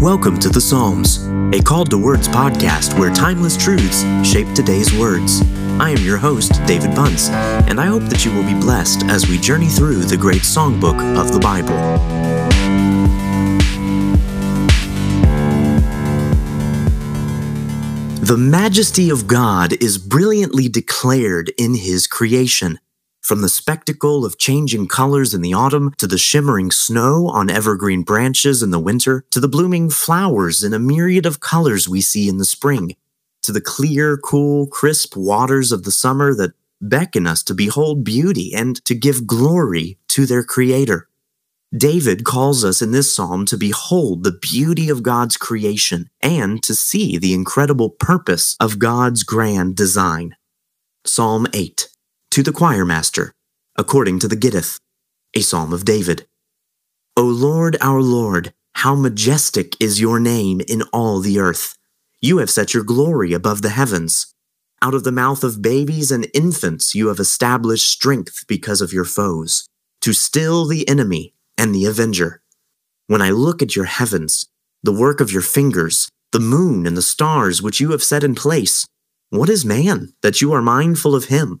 Welcome to the Psalms, a Called to Words podcast where timeless truths shape today's words. I am your host, David Bunce, and I hope that you will be blessed as we journey through the great songbook of the Bible. The majesty of God is brilliantly declared in His creation. From the spectacle of changing colors in the autumn, to the shimmering snow on evergreen branches in the winter, to the blooming flowers in a myriad of colors we see in the spring, to the clear, cool, crisp waters of the summer that beckon us to behold beauty and to give glory to their Creator. David calls us in this psalm to behold the beauty of God's creation and to see the incredible purpose of God's grand design. Psalm 8 to the choir master, according to the Gittith, a psalm of David. O Lord, our Lord, how majestic is your name in all the earth. You have set your glory above the heavens. Out of the mouth of babies and infants you have established strength because of your foes, to still the enemy and the avenger. When I look at your heavens, the work of your fingers, the moon and the stars which you have set in place, what is man that you are mindful of him?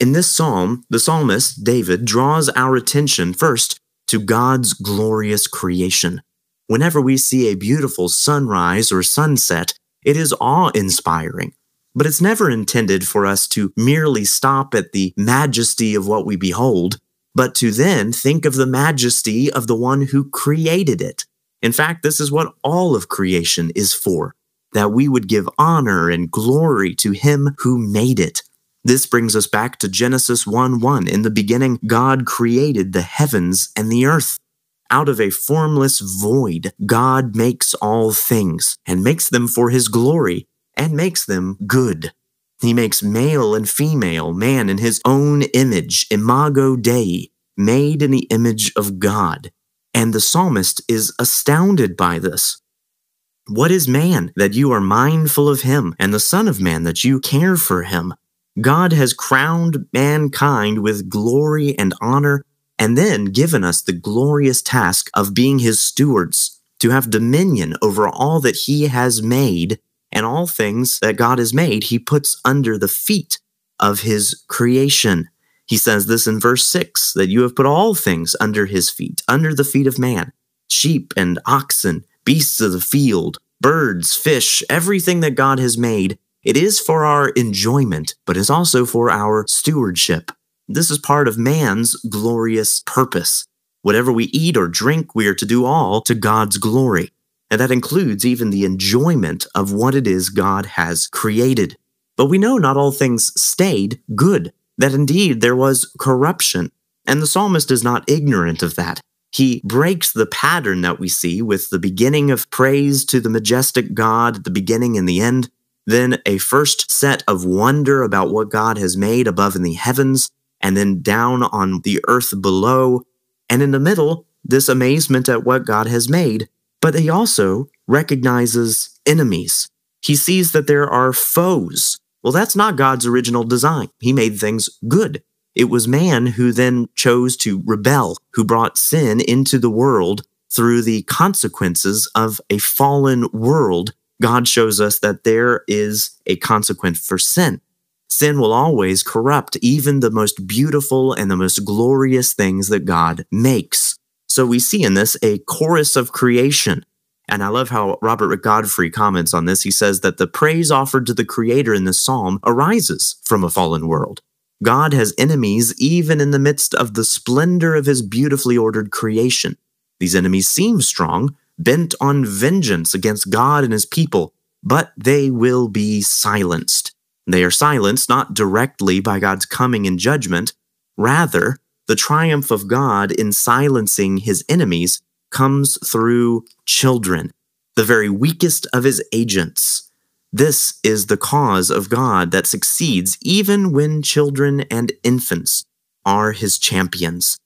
In this psalm, the psalmist, David, draws our attention first to God's glorious creation. Whenever we see a beautiful sunrise or sunset, it is awe inspiring. But it's never intended for us to merely stop at the majesty of what we behold, but to then think of the majesty of the one who created it. In fact, this is what all of creation is for that we would give honor and glory to him who made it. This brings us back to Genesis 1 1. In the beginning, God created the heavens and the earth. Out of a formless void, God makes all things and makes them for his glory and makes them good. He makes male and female, man in his own image, imago Dei, made in the image of God. And the psalmist is astounded by this. What is man that you are mindful of him, and the Son of Man that you care for him? God has crowned mankind with glory and honor and then given us the glorious task of being his stewards, to have dominion over all that he has made, and all things that God has made, he puts under the feet of his creation. He says this in verse 6 that you have put all things under his feet, under the feet of man sheep and oxen, beasts of the field, birds, fish, everything that God has made it is for our enjoyment, but is also for our stewardship. This is part of man's glorious purpose. Whatever we eat or drink, we are to do all to God's glory. And that includes even the enjoyment of what it is God has created. But we know not all things stayed good, that indeed there was corruption. And the psalmist is not ignorant of that. He breaks the pattern that we see with the beginning of praise to the majestic God at the beginning and the end, then a first set of wonder about what God has made above in the heavens, and then down on the earth below, and in the middle, this amazement at what God has made. But he also recognizes enemies. He sees that there are foes. Well, that's not God's original design. He made things good. It was man who then chose to rebel, who brought sin into the world through the consequences of a fallen world God shows us that there is a consequence for sin. Sin will always corrupt even the most beautiful and the most glorious things that God makes. So we see in this a chorus of creation. And I love how Robert Godfrey comments on this. He says that the praise offered to the Creator in this psalm arises from a fallen world. God has enemies even in the midst of the splendor of his beautifully ordered creation. These enemies seem strong, bent on vengeance against God and his people, but they will be silenced. They are silenced not directly by God's coming in judgment, rather, the triumph of God in silencing his enemies comes through children, the very weakest of his agents. This is the cause of God that succeeds even when children and infants are his champions.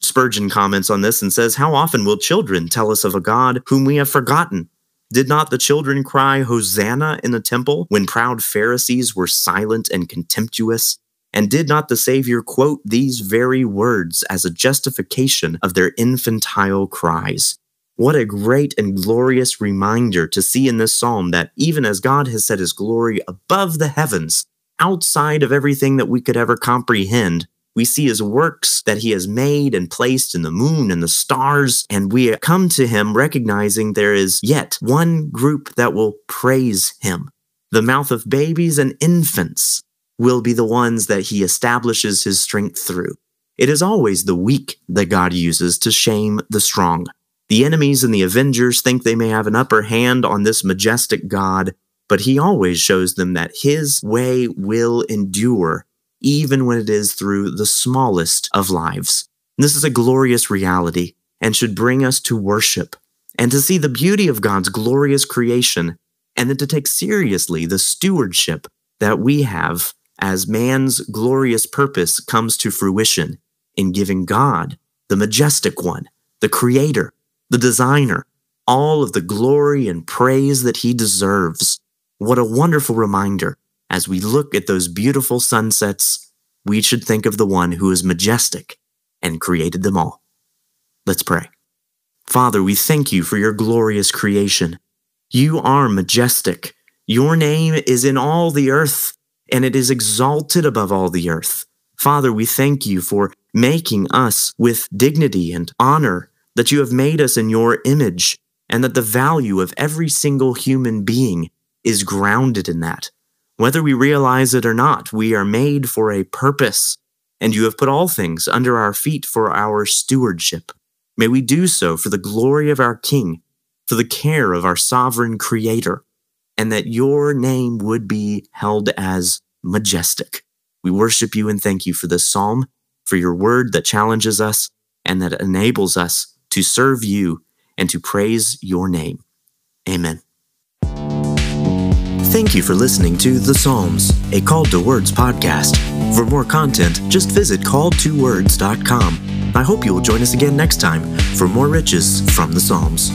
Spurgeon comments on this and says, How often will children tell us of a God whom we have forgotten? Did not the children cry, Hosanna, in the temple when proud Pharisees were silent and contemptuous? And did not the Savior quote these very words as a justification of their infantile cries? What a great and glorious reminder to see in this psalm that even as God has set his glory above the heavens, outside of everything that we could ever comprehend, we see his works that he has made and placed in the moon and the stars, and we come to him recognizing there is yet one group that will praise him. The mouth of babies and infants will be the ones that he establishes his strength through. It is always the weak that God uses to shame the strong. The enemies and the avengers think they may have an upper hand on this majestic God, but he always shows them that his way will endure, even when it is through the smallest of lives. This is a glorious reality and should bring us to worship and to see the beauty of God's glorious creation, and then to take seriously the stewardship that we have as man's glorious purpose comes to fruition in giving God, the majestic one, the creator, the designer, all of the glory and praise that he deserves. What a wonderful reminder. As we look at those beautiful sunsets, we should think of the one who is majestic and created them all. Let's pray. Father, we thank you for your glorious creation. You are majestic. Your name is in all the earth, and it is exalted above all the earth. Father, we thank you for making us with dignity and honor that you have made us in your image, and that the value of every single human being is grounded in that. Whether we realize it or not, we are made for a purpose, and you have put all things under our feet for our stewardship. May we do so for the glory of our King, for the care of our sovereign Creator, and that your name would be held as majestic. We worship you and thank you for this psalm, for your word that challenges us and that enables us to serve you, and to praise your name. Amen. Thank you for listening to The Psalms, a Called to Words podcast. For more content, just visit calledtowords.com. I hope you will join us again next time for more riches from the Psalms.